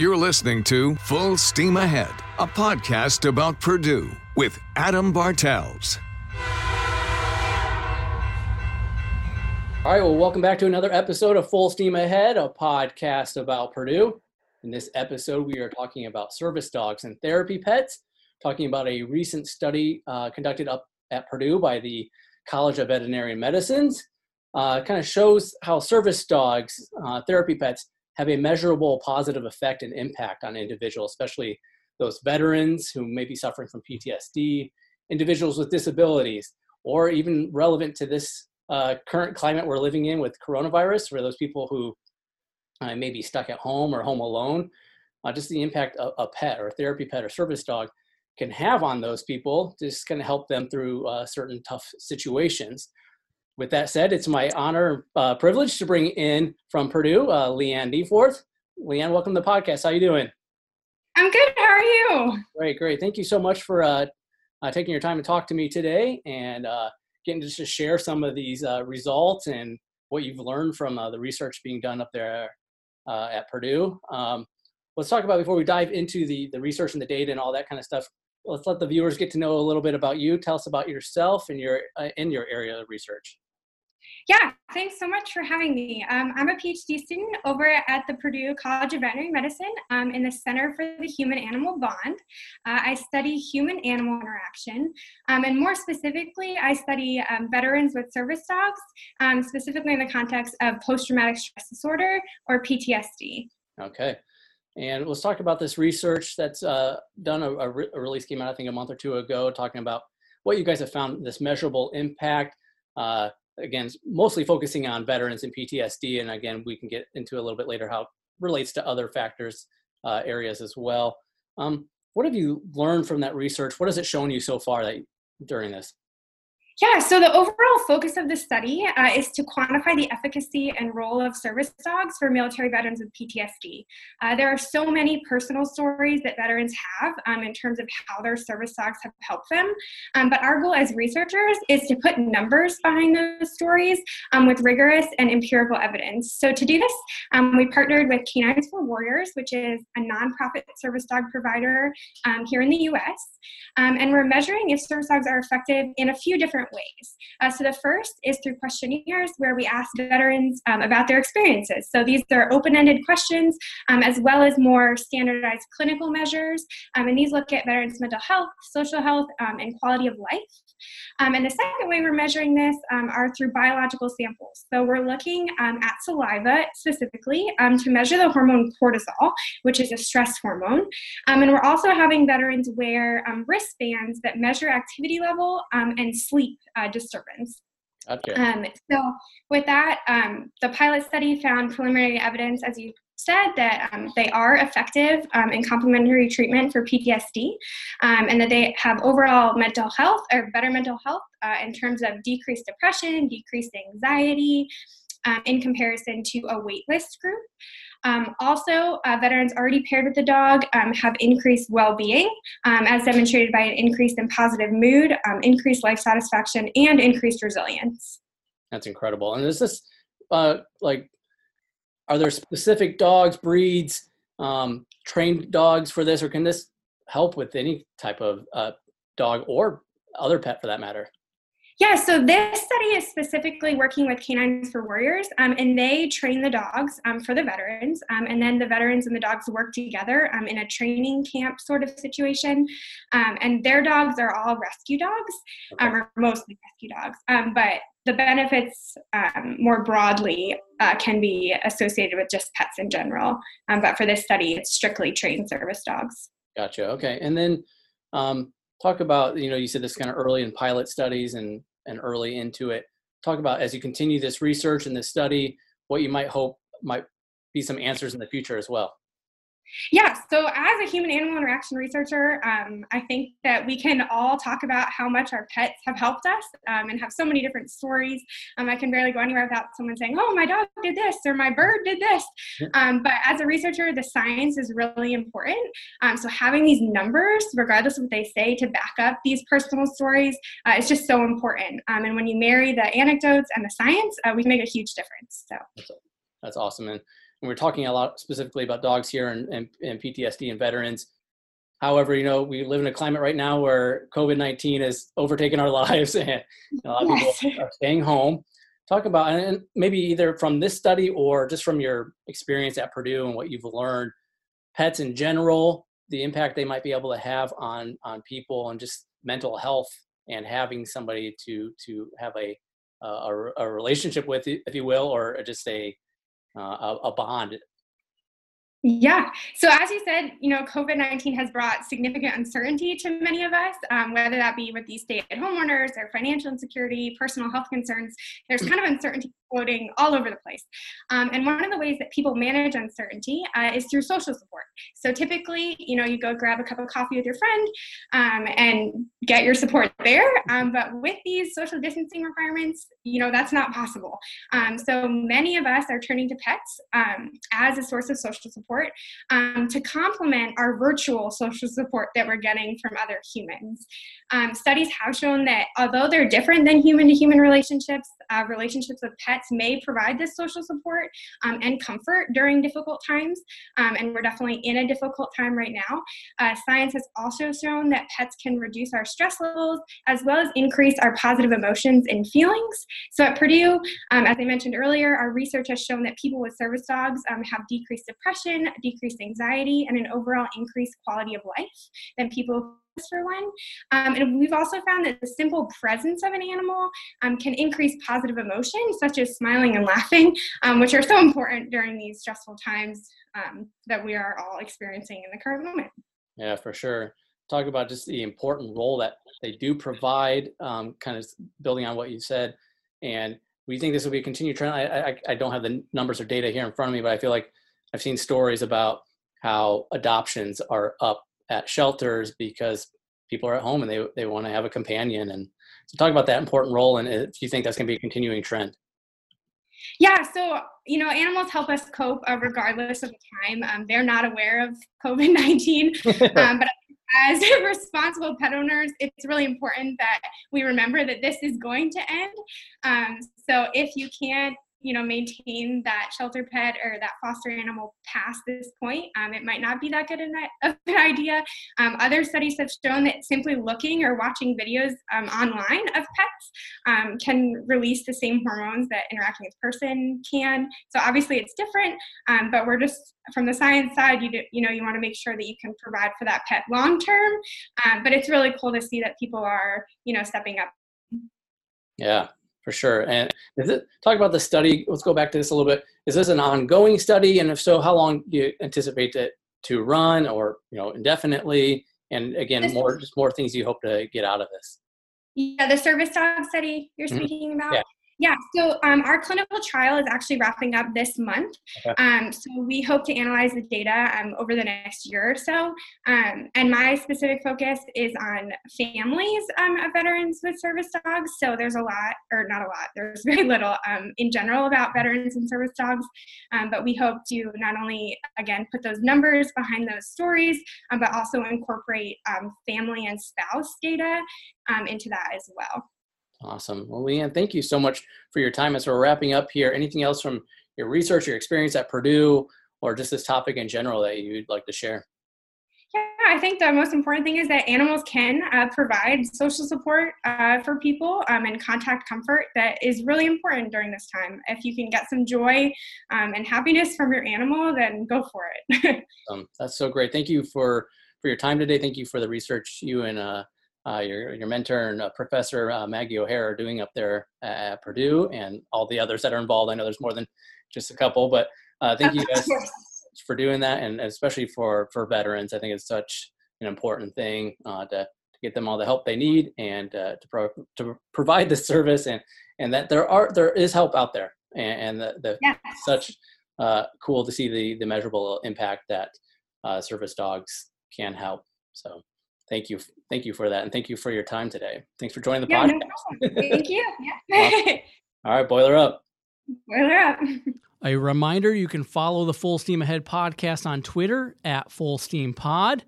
You're listening to Full Steam Ahead, a podcast about Purdue with Adam Bartels. All right, well, welcome back to another episode of Full Steam Ahead, a podcast about Purdue. In this episode, we are talking about service dogs and therapy pets, talking about a recent study uh, conducted up at Purdue by the College of Veterinary Medicines. Uh, kind of shows how service dogs, uh, therapy pets, have a measurable positive effect and impact on individuals, especially those veterans who may be suffering from PTSD, individuals with disabilities, or even relevant to this uh, current climate we're living in with coronavirus, for those people who uh, may be stuck at home or home alone. Uh, just the impact a, a pet or a therapy pet or service dog can have on those people, just going to help them through uh, certain tough situations with that said, it's my honor, uh, privilege to bring in from Purdue, uh, Leanne Nieforth. Leanne, welcome to the podcast. How are you doing? I'm good. How are you? Great, great. Thank you so much for uh, uh, taking your time to talk to me today and uh, getting to just share some of these uh, results and what you've learned from uh, the research being done up there uh, at Purdue. Um, let's talk about before we dive into the the research and the data and all that kind of stuff. Let's let the viewers get to know a little bit about you. Tell us about yourself and your uh, in your area of research. Yeah, thanks so much for having me. Um, I'm a PhD student over at the Purdue College of Veterinary Medicine um, in the Center for the Human Animal Bond. Uh, I study human animal interaction, um, and more specifically, I study um, veterans with service dogs, um, specifically in the context of post traumatic stress disorder or PTSD. Okay. And let's talk about this research that's uh, done a, a, re- a release came out, I think, a month or two ago, talking about what you guys have found this measurable impact. Uh, again, mostly focusing on veterans and PTSD. And again, we can get into a little bit later how it relates to other factors, uh, areas as well. Um, what have you learned from that research? What has it shown you so far that during this? Yeah, so the overall focus of the study uh, is to quantify the efficacy and role of service dogs for military veterans with PTSD. Uh, there are so many personal stories that veterans have um, in terms of how their service dogs have helped them, um, but our goal as researchers is to put numbers behind those stories um, with rigorous and empirical evidence. So to do this, um, we partnered with K9s For Warriors, which is a nonprofit service dog provider um, here in the U.S., um, and we're measuring if service dogs are effective in a few different ways. Uh, so the first is through questionnaires where we ask veterans um, about their experiences. So these are open-ended questions um, as well as more standardized clinical measures. Um, and these look at veterans' mental health, social health, um, and quality of life. Um, and the second way we're measuring this um, are through biological samples. So we're looking at saliva specifically to measure the hormone cortisol, which is a stress hormone. and we're also having veterans wear wristbands that measure activity level and sleep uh, disturbance. Okay. Um, so, with that, um, the pilot study found preliminary evidence, as you said, that um, they are effective um, in complementary treatment for PTSD um, and that they have overall mental health or better mental health uh, in terms of decreased depression, decreased anxiety. Um, in comparison to a waitlist group. Um, also, uh, veterans already paired with the dog um, have increased well being, um, as demonstrated by an increase in positive mood, um, increased life satisfaction, and increased resilience. That's incredible. And is this uh, like, are there specific dogs, breeds, um, trained dogs for this, or can this help with any type of uh, dog or other pet for that matter? Yeah, so this study is specifically working with K9s For Warriors, um, and they train the dogs um, for the veterans, um, and then the veterans and the dogs work together um, in a training camp sort of situation. Um, and their dogs are all rescue dogs, um, or mostly rescue dogs, but the benefits more broadly uh, can be associated with just pets in general. but for this study, it's strictly trained service dogs. Gotcha. Okay, and then talk about you know you said this kind of early in pilot studies and and early into it. Talk about as you continue this research and this study, what you might hope might be some answers in the future as well. Yeah, so as a human animal interaction researcher, um, I think that we can all talk about how much our pets have helped us um, and have so many different stories. Um, I can barely go anywhere without someone saying, Oh, my dog did this or my bird did this. Um, but as a researcher, the science is really important. Um, so having these numbers, regardless of what they say, to back up these personal stories uh, is just so important. Um, and when you marry the anecdotes and the science, uh, we can make a huge difference. So. that's awesome. And, and we're talking a lot specifically about dogs here and, and, and PTSD and veterans. However, you know, we live in a climate right now where COVID 19 has overtaken our lives and a lot of yes. people are staying home. Talk about, and maybe either from this study or just from your experience at Purdue and what you've learned, pets in general, the impact they might be able to have on on people and just mental health and having somebody to to have a a, a relationship with, if you will, or just a uh, a, bond yeah. So as you said, you know, COVID 19 has brought significant uncertainty to many of us, um, whether that be with these stay at home orders or financial insecurity, personal health concerns. There's kind of uncertainty floating all over the place. Um, and one of the ways that people manage uncertainty uh, is through social support. So typically, you know, you go grab a cup of coffee with your friend um, and get your support there. Um, but with these social distancing requirements, you know, that's not possible. Um, so many of us are turning to pets um, as a source of social support um, to complement our virtual social support that we're getting from other humans. studies have shown that although they're different than human to human relationships, uh, relationships with pets may provide this social support um, and comfort during difficult times. Um, and we're definitely in a difficult time right now. Uh, science has also shown that pets can reduce our stress levels as well as increase our positive emotions and feelings. So at Purdue, um, as I mentioned earlier, our research has shown that people with service dogs um, have decreased depression, decreased anxiety, and an overall increased quality of life than people for one. Um, and we've also found that the simple presence of an animal um, can increase positive emotions, such as smiling and laughing, um, which are so important during these stressful times um, that we are all experiencing in the current moment. Yeah, for sure. Talk about just the important role that they do provide, um, kind of building on what you said. And we think this will be a continued trend. I, I, I don't have the numbers or data here in front of me, but I feel like I've seen stories about how adoptions are up at shelters because people are at home and they, they want to have a companion and so talk about that important role and if you think that's going to be a continuing trend? Yeah so you know animals help us cope uh, regardless of the time. Um, they're not aware of covid-19 um, but as responsible pet owners it's really important that we remember that this is going to end. Um, so if you can't you know maintain that shelter pet or that foster animal past this point um, it might not be that good of an idea. Um, other studies have shown that simply looking or watching videos um, online of pets um, can release the same hormones that interacting with person can. So obviously it's different um, but we're just from the science side you do, you know you want to make sure that you can provide for that pet long term um, but it's really cool to see that people are you know stepping up. Yeah for sure. And is it, talk about the study. Let's go back to this a little bit. Is this an ongoing study? And if so, how long do you anticipate it to run or, you know, indefinitely? And again, more, just more things you hope to get out of this. Yeah, the service dog study you're mm-hmm. speaking about. Yeah. Yeah, so um, our clinical trial is actually wrapping up this month. Um, so we hope to analyze the data um, over the next year or so. Um, and my specific focus is on families um, of veterans with service dogs. So there's a lot, or not a lot, there's very little um, in general about veterans and service dogs. but we hope to not only, again, put those numbers behind those stories, but also incorporate family and spouse data into that as well. Awesome. Well, Leanne, thank you so much for your time as we're wrapping up here. Anything else from your research, your experience at Purdue, or just this topic in general that you'd like to share? Yeah, I think the most important thing is that animals can uh, provide social support uh, for people um, and contact comfort that is really important during this time. If you can get some joy um, and happiness from your animal, then go for it. um, that's so great. Thank you for for your time today. Thank you for the research you and uh, uh, your your mentor and uh, Professor uh, Maggie O'Haire are doing up there at Purdue, and all the others that are involved. I know there's more than just a couple, but uh, thank you guys for doing that, and especially for for veterans. I think it's such an important thing uh, to, to get them all the help they need and uh, to pro- to provide the service, and and that there are there is help out there, and, and the, the such cool to see the the measurable impact that service dogs can help. So thank you thank you for that and thank you for your time today thanks for joining the yeah, podcast no thank you yeah. all right boiler up boiler up a reminder you can follow the full steam ahead podcast on twitter at full steam pod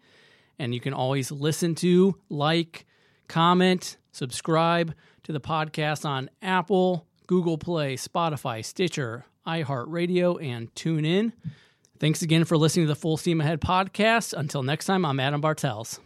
and you can always listen to like comment subscribe to the podcast on apple google play spotify stitcher iHeartRadio, and tune in. Thanks again for listening to the Full Steam Ahead podcast. Until next time, I'm Adam Bartels.